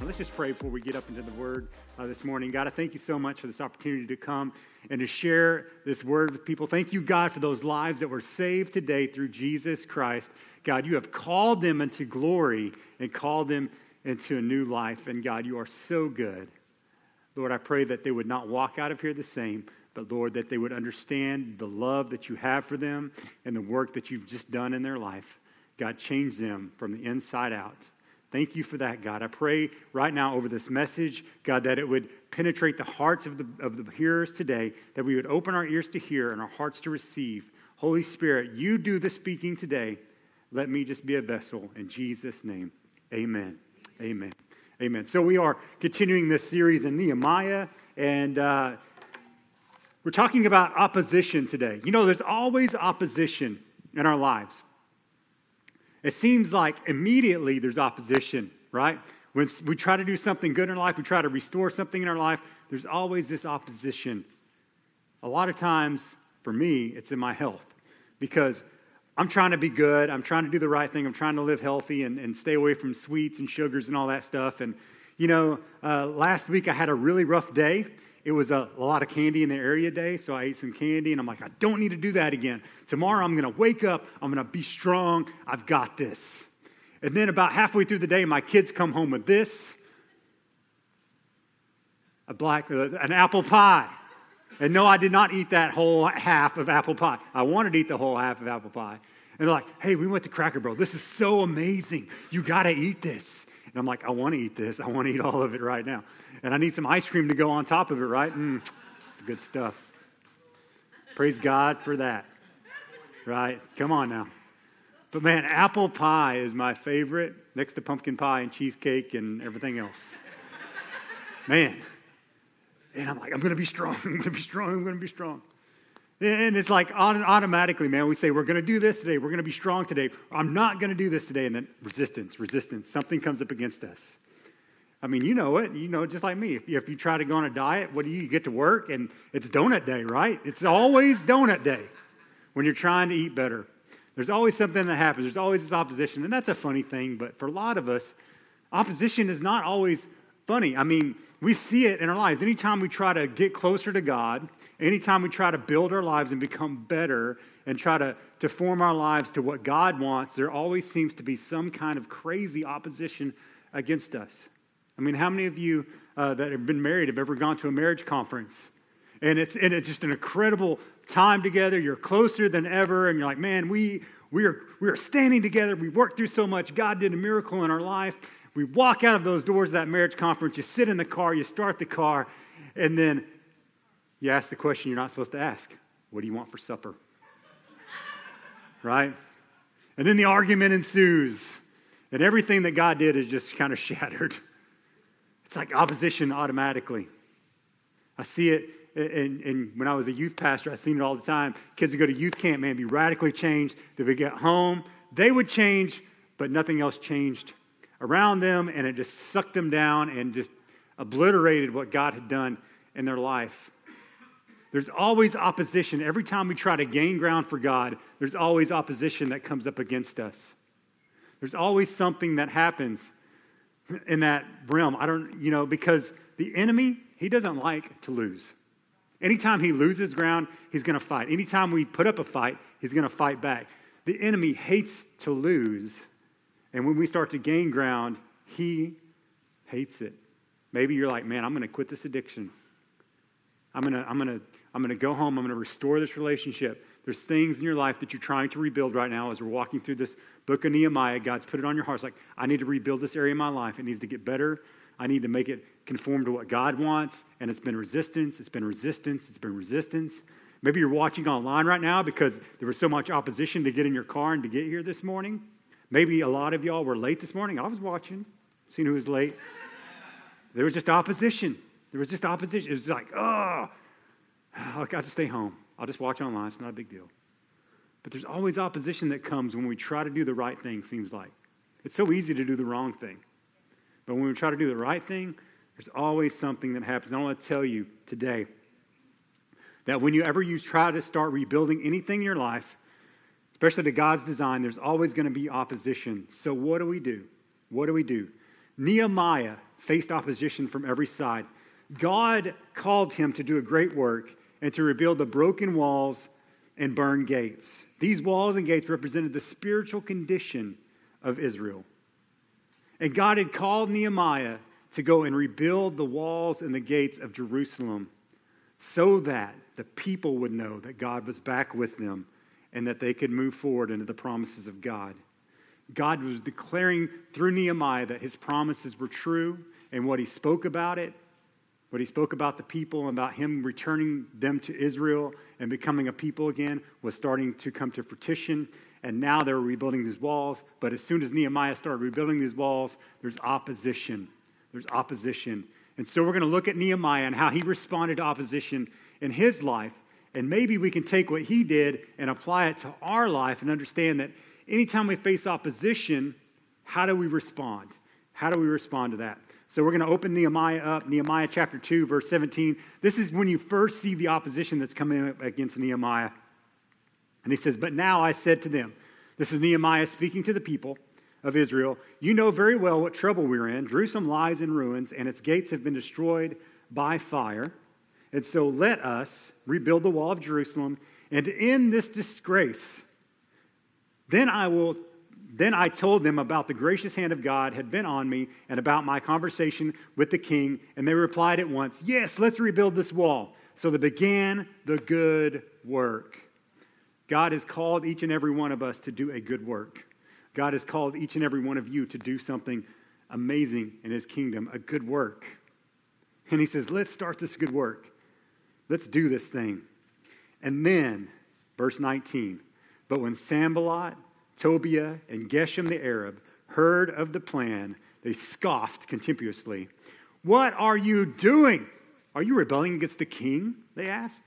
Let's just pray before we get up into the word uh, this morning. God, I thank you so much for this opportunity to come and to share this word with people. Thank you, God, for those lives that were saved today through Jesus Christ. God, you have called them into glory and called them into a new life. And God, you are so good. Lord, I pray that they would not walk out of here the same, but Lord, that they would understand the love that you have for them and the work that you've just done in their life. God, change them from the inside out. Thank you for that, God. I pray right now over this message, God, that it would penetrate the hearts of the, of the hearers today, that we would open our ears to hear and our hearts to receive. Holy Spirit, you do the speaking today. Let me just be a vessel. In Jesus' name, amen. Amen. Amen. So we are continuing this series in Nehemiah, and uh, we're talking about opposition today. You know, there's always opposition in our lives. It seems like immediately there's opposition, right? When we try to do something good in our life, we try to restore something in our life, there's always this opposition. A lot of times, for me, it's in my health because I'm trying to be good. I'm trying to do the right thing. I'm trying to live healthy and, and stay away from sweets and sugars and all that stuff. And, you know, uh, last week I had a really rough day it was a, a, lot of candy in the area day, so I ate some candy, and I'm like, I don't need to do that again. Tomorrow I'm to wake up, I'm to be strong, I've got this. And then about halfway through the day, my kids come home with this a black, uh, an apple pie. And no, I did not eat that whole half of apple pie. I wanted to eat the whole half of apple pie. And they're like, hey, we went to Cracker Barrel. This is so amazing. You got to eat this. And I'm like, I want to eat this. I want to eat all of it right now and I need some ice cream to go on top of it, right? Mm, good stuff. Praise God for that. Right? Come on now. But man, apple pie is my favorite next to pumpkin pie and cheesecake and everything else. Man. And I'm like, I'm going to be strong. I'm going to be strong. I'm going to be strong. And it's like automatically, man, we say, we're going to do this today. We're going to be strong today. I'm not going to do this today. And then resistance, resistance. Something comes up against us. I mean, you know it. You know, just like me. If you, if you try to go on a diet, what do you, you get to work and it's donut day, right? It's always donut day when you're trying to eat better. There's always something that happens. There's always this opposition. And that's a funny thing, but for a lot of us, opposition is not always funny. I mean, we see it in our lives. Anytime we try to get closer to God, anytime we try to build our lives and become better and try to, to form our lives to what God wants, there always seems to be some kind of crazy opposition against us. I mean, how many of you uh, that have been married have ever gone to a marriage conference? And it's, and it's just an incredible time together. You're closer than ever, and you're like, man, we, we, are, we are standing together. We worked through so much. God did a miracle in our life. We walk out of those doors of that marriage conference. You sit in the car, you start the car, and then you ask the question you're not supposed to ask What do you want for supper? right? And then the argument ensues, and everything that God did is just kind of shattered. It's like opposition automatically. I see it and, and, when I was a youth pastor, I seen it all the time. Kids would go to youth camp, man, be radically changed. They would get home, they would change, but nothing else changed around them, and it just sucked them down and just obliterated what God had done in their life. There's always opposition. Every time we try to gain ground for God, there's always opposition that comes up against us. There's always something that happens in that realm. I don't, you know, because the enemy, he doesn't like to lose. Anytime he loses ground, he's going to fight. Anytime we put up a fight, he's going to fight back. The enemy hates to lose. And when we start to gain ground, he hates it. Maybe you're like, man, I'm going to quit this addiction. I'm going to, I'm going to, I'm going to go home. I'm going to restore this relationship. There's things in your life that you're trying to rebuild right now as we're walking through this book of Nehemiah. God's put it on your heart. It's like, I need to rebuild this area of my life. It needs to get better. I need to make it conform to what God wants. And it's been resistance. It's been resistance. It's been resistance. Maybe you're watching online right now because there was so much opposition to get in your car and to get here this morning. Maybe a lot of y'all were late this morning. I was watching, seeing who was late. There was just opposition. There was just opposition. It was like, oh, I got to stay home. I'll just watch online. It's not a big deal. But there's always opposition that comes when we try to do the right thing, seems like. It's so easy to do the wrong thing. But when we try to do the right thing, there's always something that happens. I want to tell you today that when you ever you try to start rebuilding anything in your life, especially to God's design, there's always going to be opposition. So what do we do? What do we do? Nehemiah faced opposition from every side. God called him to do a great work and to rebuild the broken walls and burn gates. These walls and gates represented the spiritual condition of Israel. And God had called Nehemiah to go and rebuild the walls and the gates of Jerusalem so that the people would know that God was back with them and that they could move forward into the promises of God. God was declaring through Nehemiah that his promises were true and what he spoke about it, what he spoke about the people, and about him returning them to Israel and becoming a people again, was starting to come to fruition. And now they're rebuilding these walls. But as soon as Nehemiah started rebuilding these walls, there's opposition. There's opposition. And so we're going to look at Nehemiah and how he responded to opposition in his life. And maybe we can take what he did and apply it to our life and understand that anytime we face opposition, how do we respond? How do we respond to that? So we're going to open Nehemiah up, Nehemiah chapter 2, verse 17. This is when you first see the opposition that's coming up against Nehemiah. And he says, But now I said to them, this is Nehemiah speaking to the people of Israel, you know very well what trouble we're in. Jerusalem lies in ruins, and its gates have been destroyed by fire. And so let us rebuild the wall of Jerusalem and end this disgrace then I will then I told them about the gracious hand of God had been on me and about my conversation with the king, and they replied at once, Yes, let's rebuild this wall. So they began the good work. God has called each and every one of us to do a good work. God has called each and every one of you to do something amazing in his kingdom, a good work. And he says, Let's start this good work. Let's do this thing. And then, verse 19, but when Sanballat, Tobiah, and Geshem the Arab heard of the plan, they scoffed contemptuously. What are you doing? Are you rebelling against the king? They asked.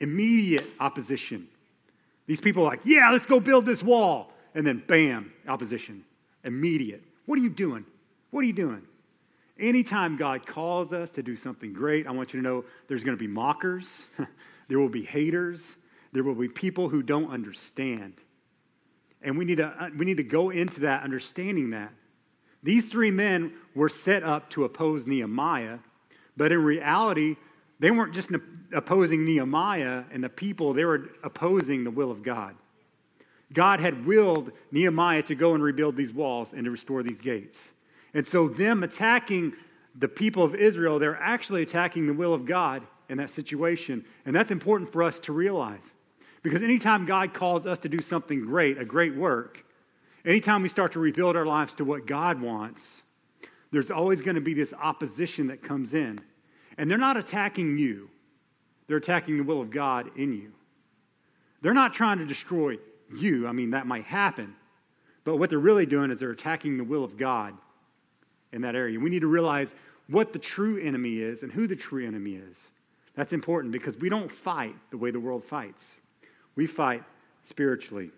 Immediate opposition. These people are like, yeah, let's go build this wall. And then bam, opposition. Immediate. What are you doing? What are you doing? Anytime God calls us to do something great, I want you to know there's going to be mockers, there will be haters, there will be people who don't understand. And we need to, uh, we need to go into that understanding that. These three men were set up to oppose Nehemiah, but in reality, they weren't just opposing Nehemiah and the people, they were opposing the will of God. God had willed Nehemiah to go and rebuild these walls and to restore these gates. And so, them attacking the people of Israel, they're actually attacking the will of God in that situation. And that's important for us to realize. Because anytime God calls us to do something great, a great work, anytime we start to rebuild our lives to what God wants, there's always going to be this opposition that comes in. And they're not attacking you, they're attacking the will of God in you. They're not trying to destroy you. I mean, that might happen. But what they're really doing is they're attacking the will of God in that area. We need to realize what the true enemy is and who the true enemy is. That's important because we don't fight the way the world fights. We fight spiritually.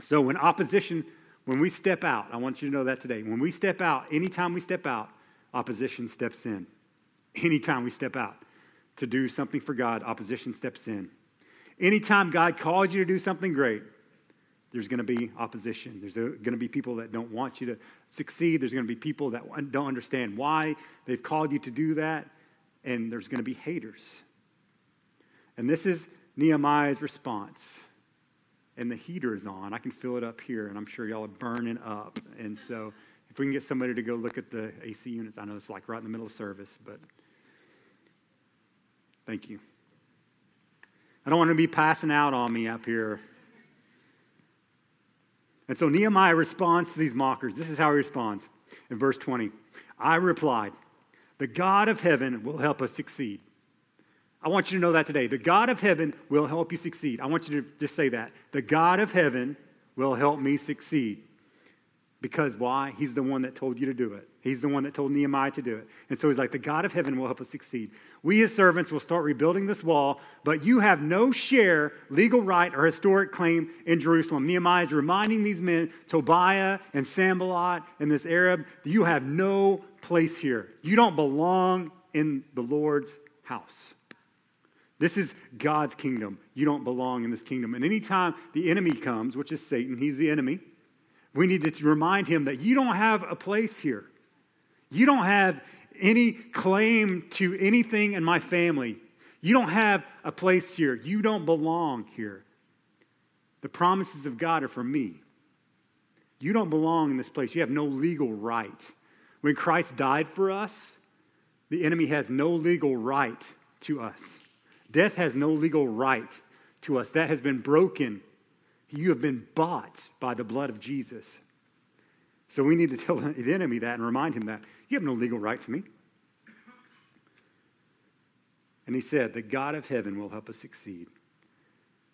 So when opposition, when we step out, I want you to know that today. When we step out, anytime we step out, opposition steps in. Anytime we step out to do something for God, opposition steps in. Anytime God calls you to do something great, there's going to be opposition. There's going to be people that don't want you to succeed. There's going to be people that don't understand why they've called you to do that. And there's going to be haters. And this is Nehemiah's response. And the heater is on. I can feel it up here, and I'm sure y'all are burning up. And so, if we can get somebody to go look at the AC units, I know it's like right in the middle of service, but thank you. I don't want to be passing out on me up here. And so Nehemiah responds to these mockers. This is how he responds in verse 20. I replied, The God of heaven will help us succeed. I want you to know that today. The God of heaven will help you succeed. I want you to just say that. The God of heaven will help me succeed. Because why? He's the one that told you to do it. He's the one that told Nehemiah to do it. And so he's like, the God of heaven will help us succeed. We, his servants, will start rebuilding this wall, but you have no share, legal right, or historic claim in Jerusalem. Nehemiah is reminding these men, Tobiah and Sanballat and this Arab, you have no place here. You don't belong in the Lord's house. This is God's kingdom. You don't belong in this kingdom. And anytime the enemy comes, which is Satan, he's the enemy, we need to remind him that you don't have a place here. You don't have any claim to anything in my family. You don't have a place here. You don't belong here. The promises of God are for me. You don't belong in this place. You have no legal right. When Christ died for us, the enemy has no legal right to us. Death has no legal right to us. That has been broken. You have been bought by the blood of Jesus. So we need to tell the enemy that and remind him that. You have no legal right to me. And he said, The God of heaven will help us succeed.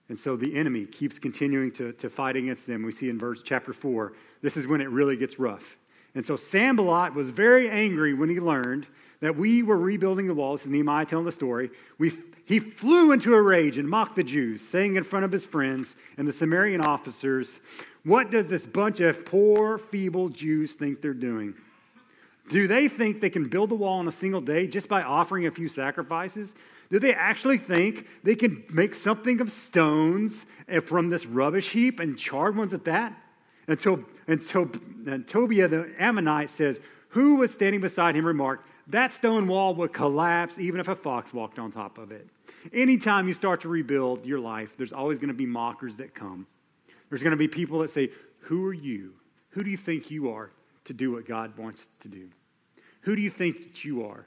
And so the enemy keeps continuing to, to fight against them. We see in verse chapter 4, this is when it really gets rough. And so Sanballat was very angry when he learned that we were rebuilding the walls. This is Nehemiah telling the story. We, he flew into a rage and mocked the Jews, saying in front of his friends and the Samaritan officers, What does this bunch of poor, feeble Jews think they're doing? Do they think they can build a wall in a single day just by offering a few sacrifices? Do they actually think they can make something of stones eh, from this rubbish heap and charred ones at that? Until, until and Tobiah the Ammonite says, Who was standing beside him remarked, That stone wall would collapse even if a fox walked on top of it. Anytime you start to rebuild your life, there's always going to be mockers that come. There's going to be people that say, Who are you? Who do you think you are to do what God wants to do? Who do you think that you are?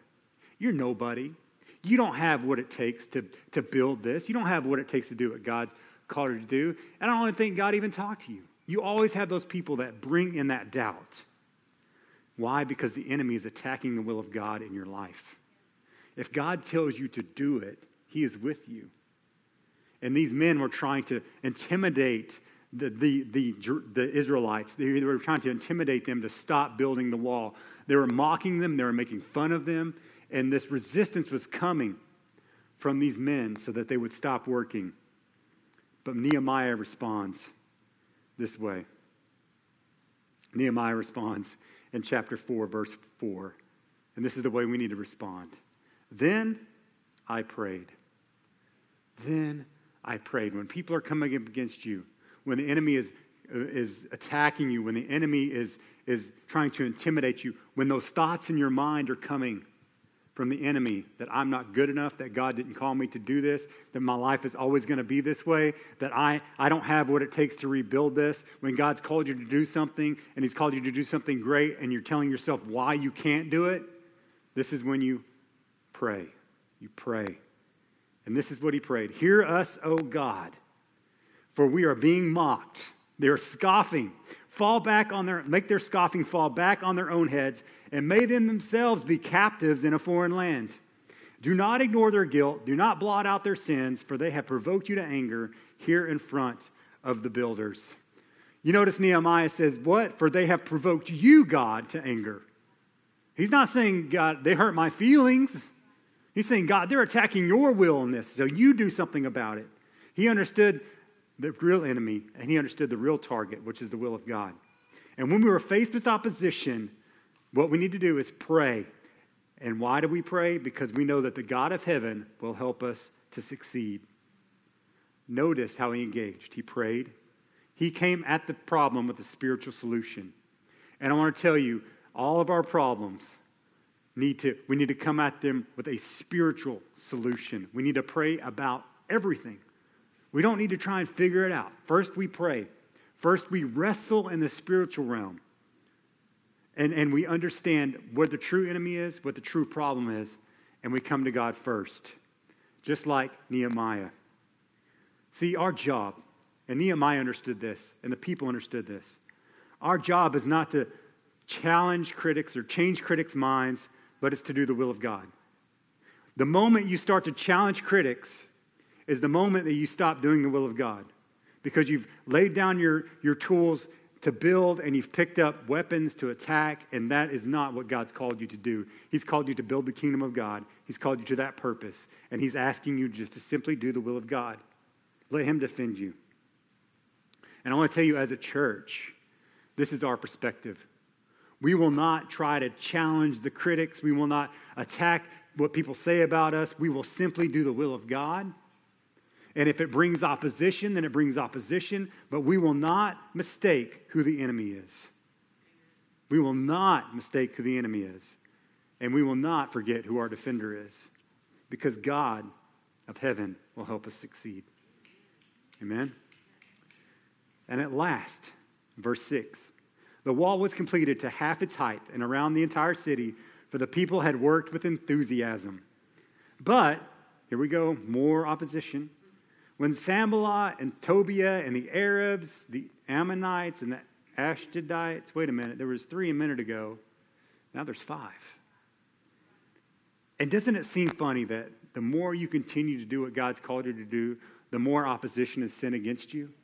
You're nobody. You don't have what it takes to, to build this. You don't have what it takes to do what God's called you to do. And I don't even think God even talked to you. You always have those people that bring in that doubt. Why? Because the enemy is attacking the will of God in your life. If God tells you to do it, he is with you. And these men were trying to intimidate the, the, the, the Israelites. They were trying to intimidate them to stop building the wall. They were mocking them, they were making fun of them. And this resistance was coming from these men so that they would stop working. But Nehemiah responds this way. Nehemiah responds in chapter 4, verse 4. And this is the way we need to respond. Then I prayed. Then I prayed. When people are coming up against you, when the enemy is, is attacking you, when the enemy is, is trying to intimidate you, when those thoughts in your mind are coming, from the enemy that I'm not good enough, that God didn't call me to do this, that my life is always going to be this way, that I, I don't have what it takes to rebuild this. When God's called you to do something and He's called you to do something great and you're telling yourself why you can't do it, this is when you pray. You pray. And this is what He prayed Hear us, O God, for we are being mocked. They're scoffing fall back on their, make their scoffing fall back on their own heads, and may them themselves be captives in a foreign land. Do not ignore their guilt. Do not blot out their sins, for they have provoked you to anger here in front of the builders. You notice Nehemiah says, What? For they have provoked you, God, to anger. He's not saying, God, they hurt my feelings. He's saying, God, they're attacking your will in this, so you do something about it. He understood the real enemy, and he understood the real target, which is the will of God. And when we were faced with opposition, what we need to do is pray. And why do we pray? Because we know that the God of heaven will help us to succeed. Notice how he engaged. He prayed. He came at the problem with a spiritual solution. And I want to tell you, all of our problems need to, we need to come at them with a spiritual solution. We need to pray about everything. We don't need to try and figure it out. First, we pray. First, we wrestle in the spiritual realm. And, and we understand what the true enemy is, what the true problem is, and we come to God first, just like Nehemiah. See, our job, and Nehemiah understood this, and the people understood this. Our job is not to challenge critics or change critics' minds, but it's to do the will of God. The moment you start to challenge critics, is the moment that you stop doing the will of God because you've laid down your, your tools to build and you've picked up weapons to attack, and that is not what God's called you to do. He's called you to build the kingdom of God, He's called you to that purpose, and He's asking you just to simply do the will of God. Let Him defend you. And I want to tell you, as a church, this is our perspective. We will not try to challenge the critics. We will not attack what people say about us. We will simply do the will of God. And if it brings opposition, then it brings opposition, but we will not mistake who the enemy is. We will not mistake who the enemy is. and we will not forget who our defender is because God of heaven will help us succeed. Amen. And at last, verse 6 the wall was completed to half its height and around the entire city, for the people had worked with enthusiasm. But, here we go, more opposition. When Sanballat and Tobiah and the Arabs, the Ammonites and the Ashdodites, wait a minute, there was three a minute ago. Now there's five. And doesn't it seem funny that the more you continue to do what God's called you to do, the more opposition is sent against you?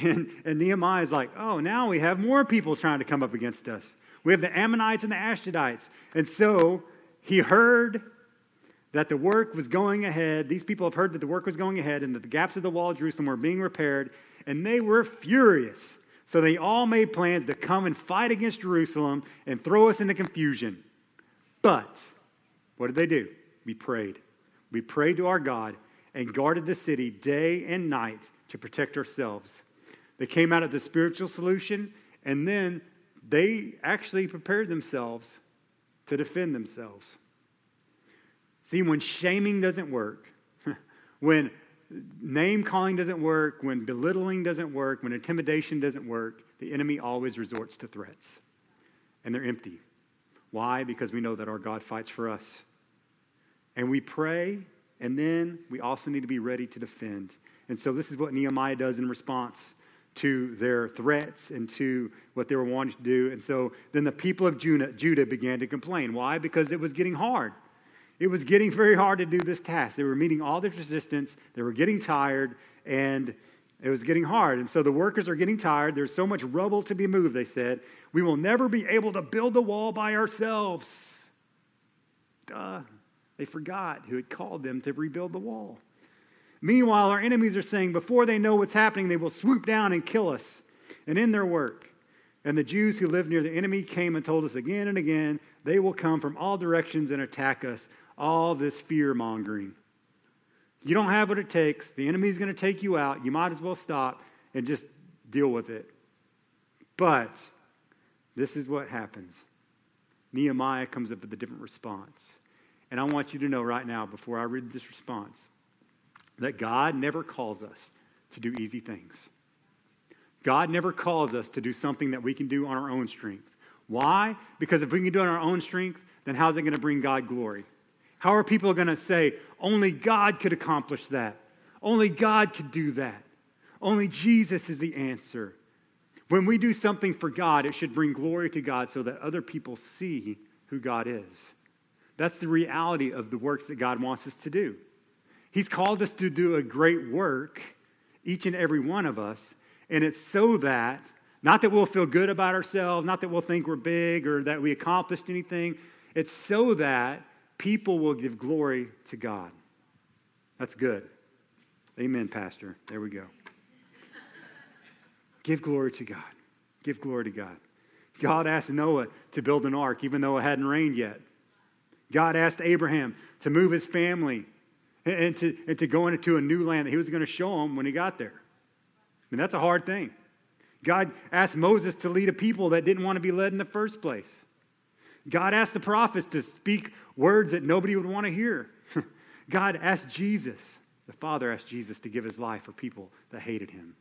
And, and Nehemiah is like, oh, now we have more people trying to come up against us. We have the Ammonites and the Ashdodites. And so he heard that the work was going ahead. These people have heard that the work was going ahead and that the gaps of the wall of Jerusalem were being repaired, and they were furious. So they all made plans to come and fight against Jerusalem and throw us into confusion. But what did they do? We prayed. We prayed to our God and guarded the city day and night to protect ourselves. They came out of the spiritual solution, and then they actually prepared themselves to defend themselves. See, when shaming doesn't work, when name calling doesn't work, when belittling doesn't work, when intimidation doesn't work, the enemy always resorts to threats. And they're empty. Why? Because we know that our God fights for us. And we pray, and then we also need to be ready to defend. And so this is what Nehemiah does in response to their threats and to what they were wanting to do. And so then the people of Judah, began to complain. Why? Because it was getting hard. It was getting very hard to do this task. They were meeting all this resistance, they were getting tired, and it was getting hard. And so the workers are getting tired. There's so much rubble to be moved, they said. We will never be able to build the wall by ourselves. Duh. They forgot who had called them to rebuild the wall. Meanwhile, our enemies are saying, before they know what's happening, they will swoop down and kill us. And in their work, and the Jews who lived near the enemy came and told us again and again, they will come from all directions and attack us. All this fear mongering. You don't have what it takes. The enemy's going to take you out. You might as well stop and just deal with it. But this is what happens Nehemiah comes up with a different response. And I want you to know right now, before I read this response, that God never calls us to do easy things. God never calls us to do something that we can do on our own strength. Why? Because if we can do it on our own strength, then how's it going to bring God glory? How are people going to say, only God could accomplish that? Only God could do that. Only Jesus is the answer. When we do something for God, it should bring glory to God so that other people see who God is. That's the reality of the works that God wants us to do. He's called us to do a great work, each and every one of us, and it's so that, not that we'll feel good about ourselves, not that we'll think we're big or that we accomplished anything, it's so that people will give glory to God. That's good. Amen, Pastor. There we go. give glory to God. Give glory to God. God asked Noah to build an ark even though it hadn't rained yet. God asked Abraham to move his family and to, and to go into a new land that he was going to show them when he got there. I mean, that's a hard thing. God asked Moses to lead a people that didn't want to be led in the first place. God asked the prophets to speak words that nobody would want to hear. God asked Jesus, the Father asked Jesus to give his life for people that hated him.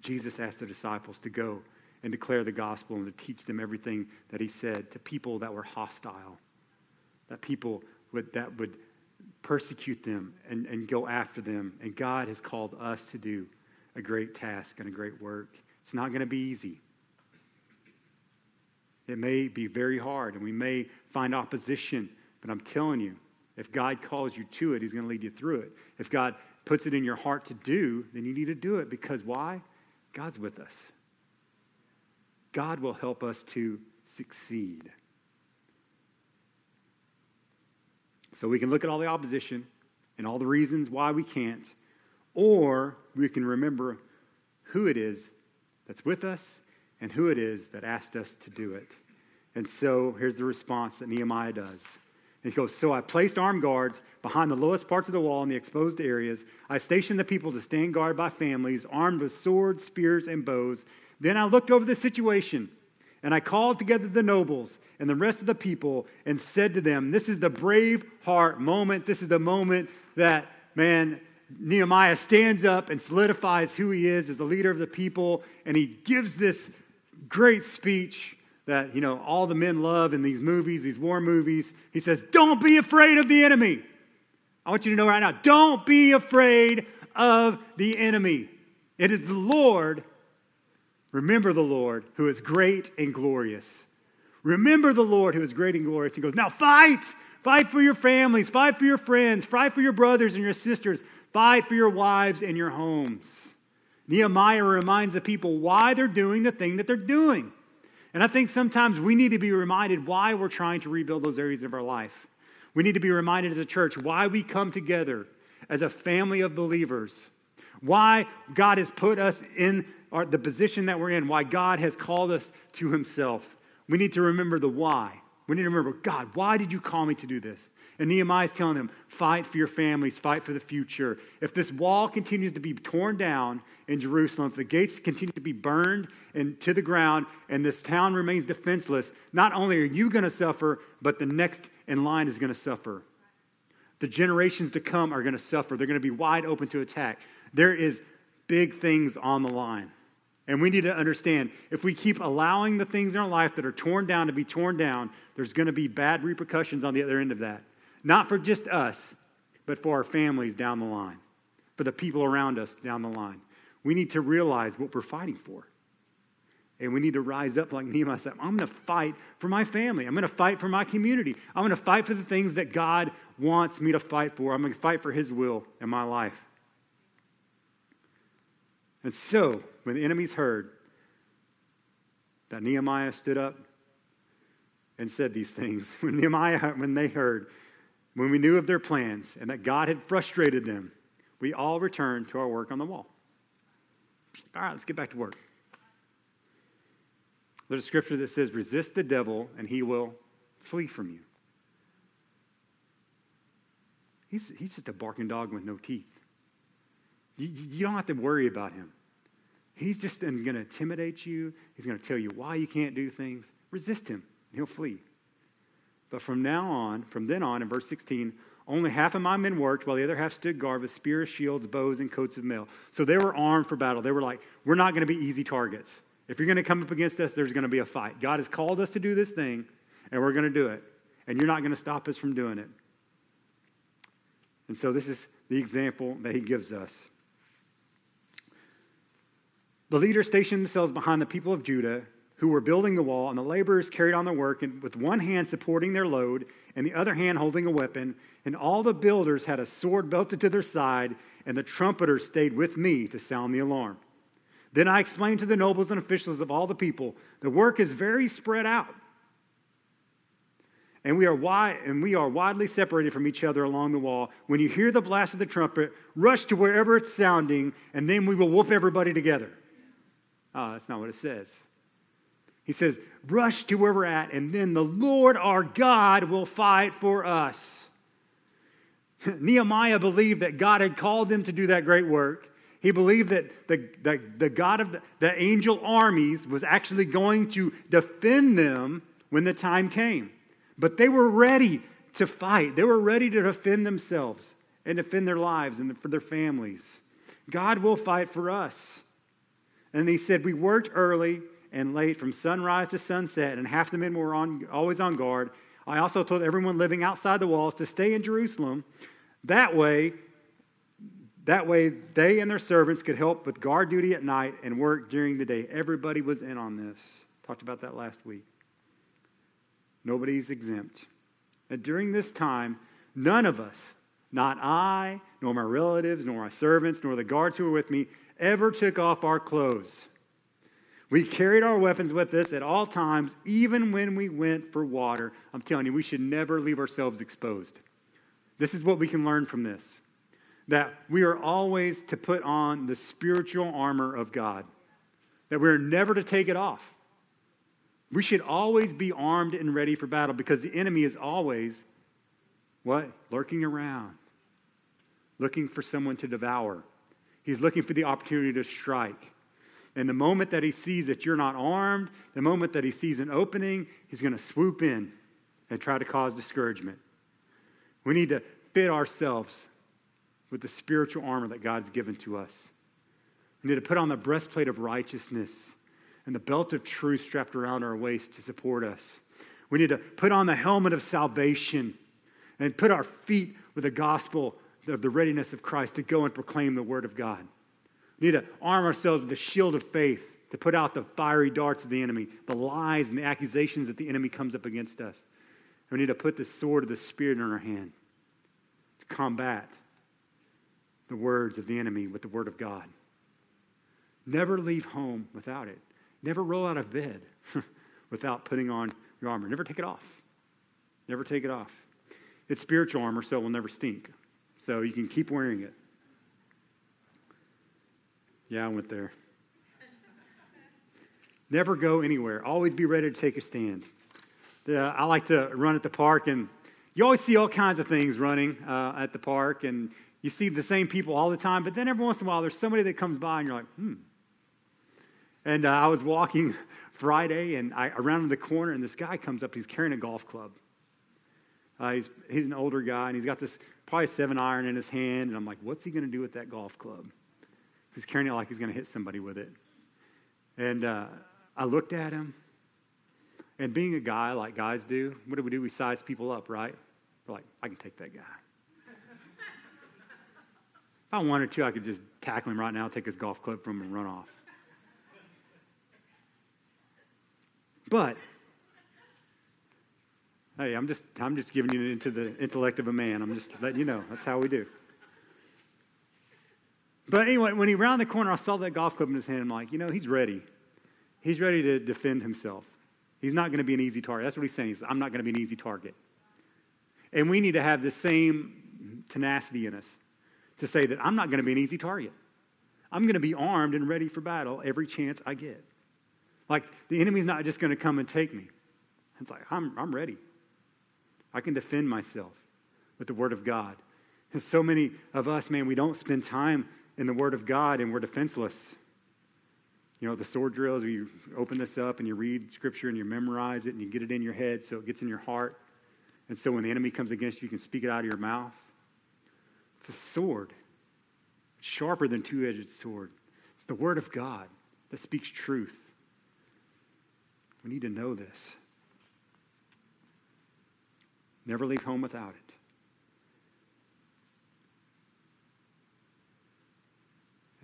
Jesus asked the disciples to go and declare the gospel and to teach them everything that he said to people that were hostile, that people would, that would persecute them and, and go after them. And God has called us to do a great task and a great work. It's not going to be easy. It may be very hard, and we may find opposition, but I'm telling you, if God calls you to it, He's going to lead you through it. If God puts it in your heart to do, then you need to do it because why? God's with us. God will help us to succeed. So we can look at all the opposition and all the reasons why we can't, or we can remember who it is that's with us and who it is that asked us to do it. And so here's the response that Nehemiah does. He goes, So I placed armed guards behind the lowest parts of the wall in the exposed areas. I stationed the people to stand guard by families, armed with swords, spears, and bows. Then I looked over the situation And I called together the nobles and the rest of the people and said to them, This is the brave heart moment. This is the moment that, man, Nehemiah stands up and solidifies who he is as the leader of the people. And he gives this great speech that, you know, all the men love in these movies, these war movies. He says, Don't be afraid of the enemy. I want you to know right now, don't be afraid of the enemy. It is the Lord Remember the Lord who is great and glorious. Remember the Lord who is great and glorious. He goes, Now fight! Fight for your families, fight for your friends, fight for your brothers and your sisters, fight for your wives and your homes. Nehemiah reminds the people why they're doing the thing that they're doing. And I think sometimes we need to be reminded why we're trying to rebuild those areas of our life. We need to be reminded as a church why we come together as a family of believers, why God has put us in our, the position that we're in, why God has called us to Himself. We need to remember the why. We need to remember, God, why did you call me to do this? And Nehemiah is telling them, fight for your families, fight for the future. If this wall continues to be torn down in Jerusalem, if the gates continue to be burned and to the ground, and this town remains defenseless, not only are you going to suffer, but the next in line is going to suffer. The generations to come are going to suffer. They're going to be wide open to attack. There is big things on the line. And we need to understand if we keep allowing the things in our life that are torn down to be torn down, there's going to be bad repercussions on the other end of that. Not for just us, but for our families down the line, for the people around us down the line. We need to realize what we're fighting for. And we need to rise up like Nehemiah said, I'm going to fight for my family. I'm going to fight for my community. I'm going to fight for the things that God wants me to fight for. I'm going to fight for His will in my life. And so, when the enemies heard that Nehemiah stood up and said these things, when Nehemiah, when they heard, when we knew of their plans and that God had frustrated them, we all returned to our work on the wall. All right, let's get back to work. There's a scripture that says, resist the devil and he will flee from you. He's, he's just a barking dog with no teeth. You, you don't have to worry about him. He's just going to intimidate you. He's going to tell you why you can't do things. Resist him, and he'll flee. But from now on, from then on, in verse 16, only half of my men worked, while the other half stood guard with spears, shields, bows, and coats of mail. So they were armed for battle. They were like, we're not going to be easy targets. If you're going to come up against us, there's going to be a fight. God has called us to do this thing, and we're going to do it. And you're not going to stop us from doing it. And so this is the example that he gives us. The leaders stationed themselves behind the people of Judah who were building the wall, and the laborers carried on their work and with one hand supporting their load and the other hand holding a weapon. And all the builders had a sword belted to their side, and the trumpeters stayed with me to sound the alarm. Then I explained to the nobles and officials of all the people the work is very spread out. And we, are wide, and we are widely separated from each other along the wall. When you hear the blast of the trumpet, rush to wherever it's sounding, and then we will whoop everybody together. Oh, that's not what it says. He says, rush to where we're at, and then the Lord our God will fight for us. Nehemiah believed that God had called them to do that great work. He believed that the, the, the God of the, the angel armies was actually going to defend them when the time came. But they were ready to fight, they were ready to defend themselves and defend their lives and for their families. God will fight for us. And he said, We worked early and late from sunrise to sunset, and half the men were on, always on guard. I also told everyone living outside the walls to stay in Jerusalem. That way, that way they and their servants could help with guard duty at night and work during the day. Everybody was in on this. Talked about that last week. Nobody's exempt. And during this time, none of us, not I, nor my relatives, nor my servants, nor the guards who were with me, ever took off our clothes. We carried our weapons with us at all times, even when we went for water. I'm telling you, we should never leave ourselves exposed. This is what we can learn from this that we are always to put on the spiritual armor of God, that we're never to take it off. We should always be armed and ready for battle because the enemy is always what? Lurking around, looking for someone to devour. He's looking for the opportunity to strike. And the moment that he sees that you're not armed, the moment that he sees an opening, he's going to swoop in and try to cause discouragement. We need to fit ourselves with the spiritual armor that God's given to us. We need to put on the breastplate of righteousness and the belt of truth strapped around our waist to support us. We need to put on the helmet of salvation and put our feet with the gospel of the readiness of Christ to go and proclaim the word of God. We need to arm ourselves with the shield of faith to put out the fiery darts of the enemy, the lies and the accusations that the enemy comes up against us. And we need to put the sword of the Spirit in our hand to combat the words of the enemy with the word of God. Never leave home without it. Never roll out of bed without putting on your armor. Never take it off. Never take it off. It's spiritual armor, so it will never stink. So you can keep wearing it. Yeah, I went there. Never go anywhere. Always be ready to take a stand. Yeah, I like to run at the park, and you always see all kinds of things running uh, at the park, and you see the same people all the time. But then every once in a while, there's somebody that comes by, and you're like, hmm, and uh, I was walking Friday and I around the corner, and this guy comes up. He's carrying a golf club. Uh, he's, he's an older guy, and he's got this probably seven iron in his hand. And I'm like, what's he going to do with that golf club? He's carrying it like he's going to hit somebody with it. And uh, I looked at him, and being a guy like guys do, what do we do? We size people up, right? We're like, I can take that guy. if I wanted to, I could just tackle him right now, take his golf club from him, and run off. But hey, I'm just I'm just giving you into the intellect of a man. I'm just letting you know. That's how we do. But anyway, when he rounded the corner, I saw that golf club in his hand. I'm like, you know, he's ready. He's ready to defend himself. He's not going to be an easy target. That's what he's saying. He's, I'm not going to be an easy target. And we need to have the same tenacity in us to say that I'm not going to be an easy target. I'm going to be armed and ready for battle every chance I get. Like, the enemy's not just going to come and take me. It's like, I'm, I'm ready. I can defend myself with the Word of God. And so many of us, man, we don't spend time in the Word of God and we're defenseless. You know, the sword drills, you open this up and you read Scripture and you memorize it and you get it in your head so it gets in your heart. And so when the enemy comes against you, you can speak it out of your mouth. It's a sword, it's sharper than two edged sword. It's the Word of God that speaks truth. We need to know this. Never leave home without it.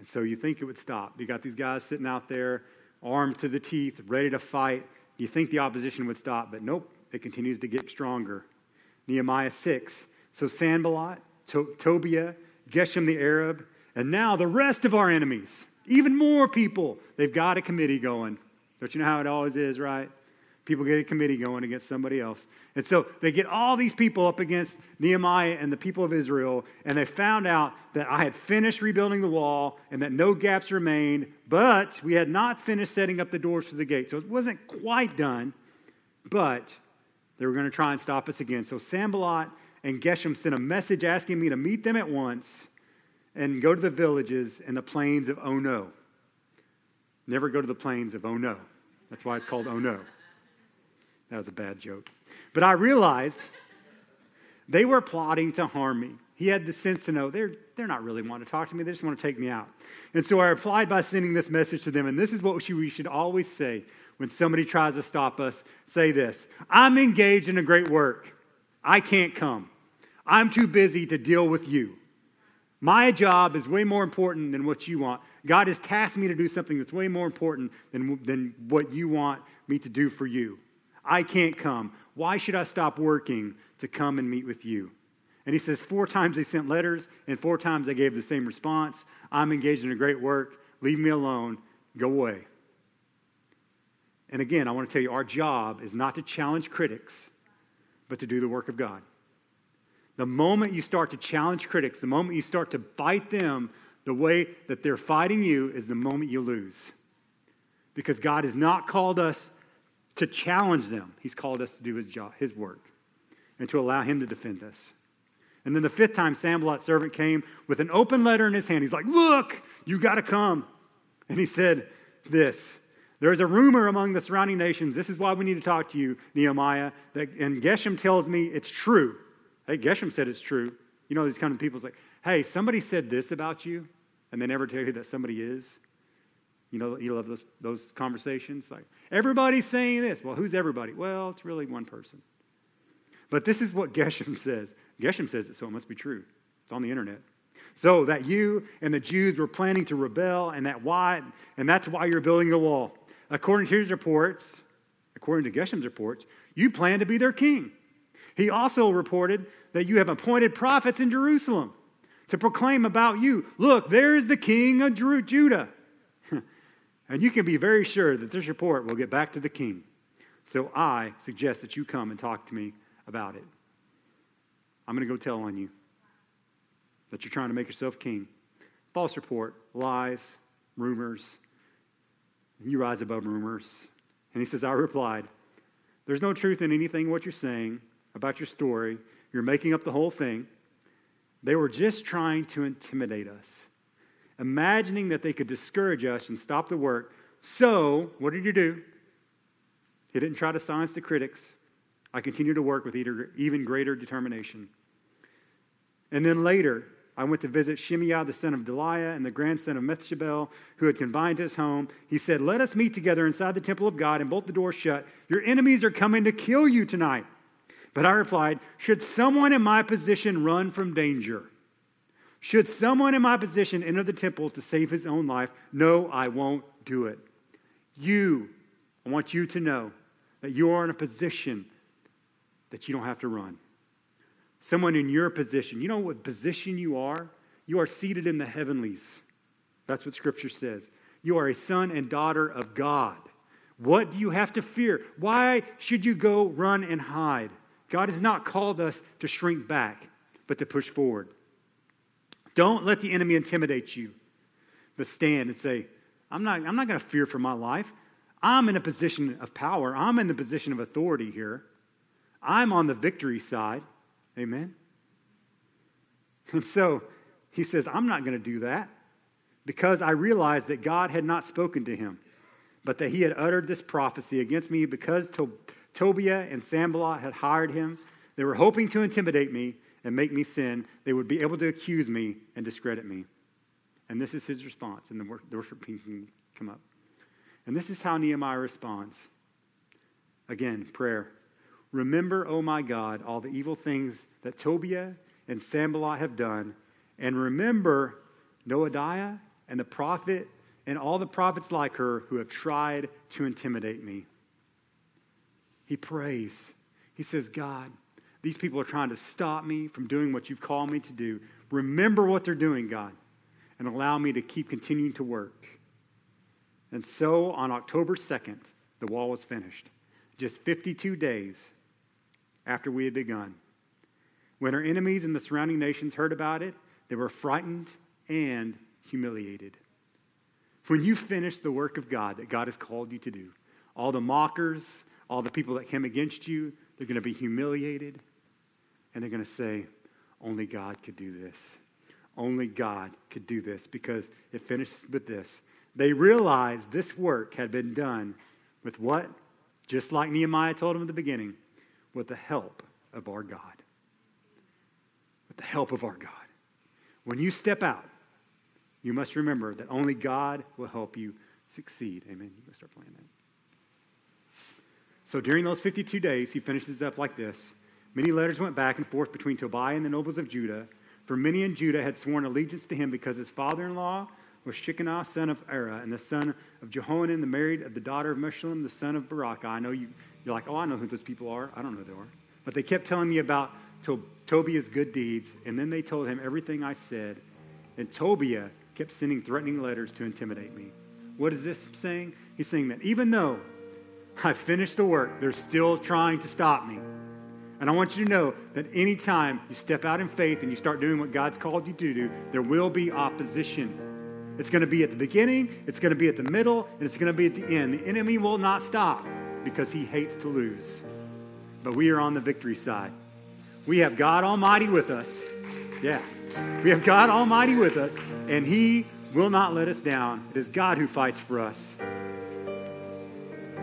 And so you think it would stop. You got these guys sitting out there, armed to the teeth, ready to fight. You think the opposition would stop, but nope, it continues to get stronger. Nehemiah 6. So Sanballat, to- Tobiah, Geshem the Arab, and now the rest of our enemies, even more people, they've got a committee going. Don't you know how it always is, right? People get a committee going against somebody else. And so they get all these people up against Nehemiah and the people of Israel, and they found out that I had finished rebuilding the wall and that no gaps remained, but we had not finished setting up the doors for the gate. So it wasn't quite done, but they were going to try and stop us again. So Sanballat and Geshem sent a message asking me to meet them at once and go to the villages and the plains of Ono. Never go to the plains of Ono. That's why it's called Oh No. That was a bad joke. But I realized they were plotting to harm me. He had the sense to know they're, they're not really wanting to talk to me, they just want to take me out. And so I replied by sending this message to them. And this is what we should always say when somebody tries to stop us say this I'm engaged in a great work. I can't come. I'm too busy to deal with you. My job is way more important than what you want. God has tasked me to do something that's way more important than, than what you want me to do for you. I can't come. Why should I stop working to come and meet with you? And he says, Four times they sent letters, and four times they gave the same response I'm engaged in a great work. Leave me alone. Go away. And again, I want to tell you our job is not to challenge critics, but to do the work of God. The moment you start to challenge critics, the moment you start to fight them the way that they're fighting you, is the moment you lose. Because God has not called us to challenge them, He's called us to do His job, His work, and to allow Him to defend us. And then the fifth time, Sanballat's servant came with an open letter in his hand. He's like, Look, you got to come. And he said, this. There is a rumor among the surrounding nations. This is why we need to talk to you, Nehemiah. That, and Geshem tells me it's true. Hey, Geshem said it's true. You know, these kind of people like, hey, somebody said this about you, and they never tell you that somebody is. You know, you love those, those conversations. Like, everybody's saying this. Well, who's everybody? Well, it's really one person. But this is what Geshem says. Geshem says it, so it must be true. It's on the internet. So that you and the Jews were planning to rebel, and that why, and that's why you're building the wall. According to his reports, according to Geshem's reports, you plan to be their king. He also reported that you have appointed prophets in Jerusalem to proclaim about you. Look, there's the king of Judah. And you can be very sure that this report will get back to the king. So I suggest that you come and talk to me about it. I'm going to go tell on you that you're trying to make yourself king. False report, lies, rumors. You rise above rumors. And he says, I replied, There's no truth in anything what you're saying about your story. You're making up the whole thing. They were just trying to intimidate us, imagining that they could discourage us and stop the work. So, what did you do? He didn't try to silence the critics. I continued to work with even greater determination. And then later, I went to visit Shimei, the son of Delaiah, and the grandson of Mehetabel, who had confined his home. He said, Let us meet together inside the temple of God and bolt the door shut. Your enemies are coming to kill you tonight. But I replied, Should someone in my position run from danger? Should someone in my position enter the temple to save his own life? No, I won't do it. You, I want you to know that you are in a position that you don't have to run. Someone in your position. You know what position you are? You are seated in the heavenlies. That's what Scripture says. You are a son and daughter of God. What do you have to fear? Why should you go run and hide? God has not called us to shrink back, but to push forward. Don't let the enemy intimidate you, but stand and say, I'm not, I'm not going to fear for my life. I'm in a position of power, I'm in the position of authority here. I'm on the victory side. Amen? And so he says, I'm not going to do that because I realized that God had not spoken to him, but that he had uttered this prophecy against me because to- Tobiah and Sanballat had hired him. They were hoping to intimidate me and make me sin. They would be able to accuse me and discredit me. And this is his response, and the worship team can come up. And this is how Nehemiah responds. Again, prayer. Remember, O oh my God, all the evil things that Tobiah and Sanballat have done, and remember Noadiah and the prophet and all the prophets like her who have tried to intimidate me. He prays. He says, God, these people are trying to stop me from doing what you've called me to do. Remember what they're doing, God, and allow me to keep continuing to work. And so on October 2nd, the wall was finished. Just 52 days after we had begun. When our enemies and the surrounding nations heard about it, they were frightened and humiliated. When you finish the work of God that God has called you to do, all the mockers, all the people that came against you, they're going to be humiliated and they're going to say, Only God could do this. Only God could do this because it finished with this. They realized this work had been done with what? Just like Nehemiah told them at the beginning with the help of our God. With the help of our God. When you step out, you must remember that only God will help you succeed. Amen. You can start playing that. So during those 52 days, he finishes up like this. Many letters went back and forth between Tobiah and the nobles of Judah, for many in Judah had sworn allegiance to him because his father in law was Shecaniah, son of Arah, and the son of Jehohanan, the married of the daughter of Meshullam, the son of Berechiah. I know you you're like, oh, I know who those people are. I don't know who they are. But they kept telling me about to- Tobiah's good deeds, and then they told him everything I said. And Tobiah kept sending threatening letters to intimidate me. What is this saying? He's saying that even though I finished the work, they're still trying to stop me. And I want you to know that anytime you step out in faith and you start doing what God's called you to do, there will be opposition. It's going to be at the beginning, it's going to be at the middle, and it's going to be at the end. The enemy will not stop because he hates to lose. But we are on the victory side. We have God Almighty with us. Yeah. We have God Almighty with us, and he will not let us down. It is God who fights for us.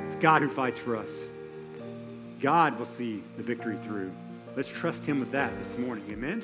It's God who fights for us. God will see the victory through. Let's trust Him with that this morning. Amen.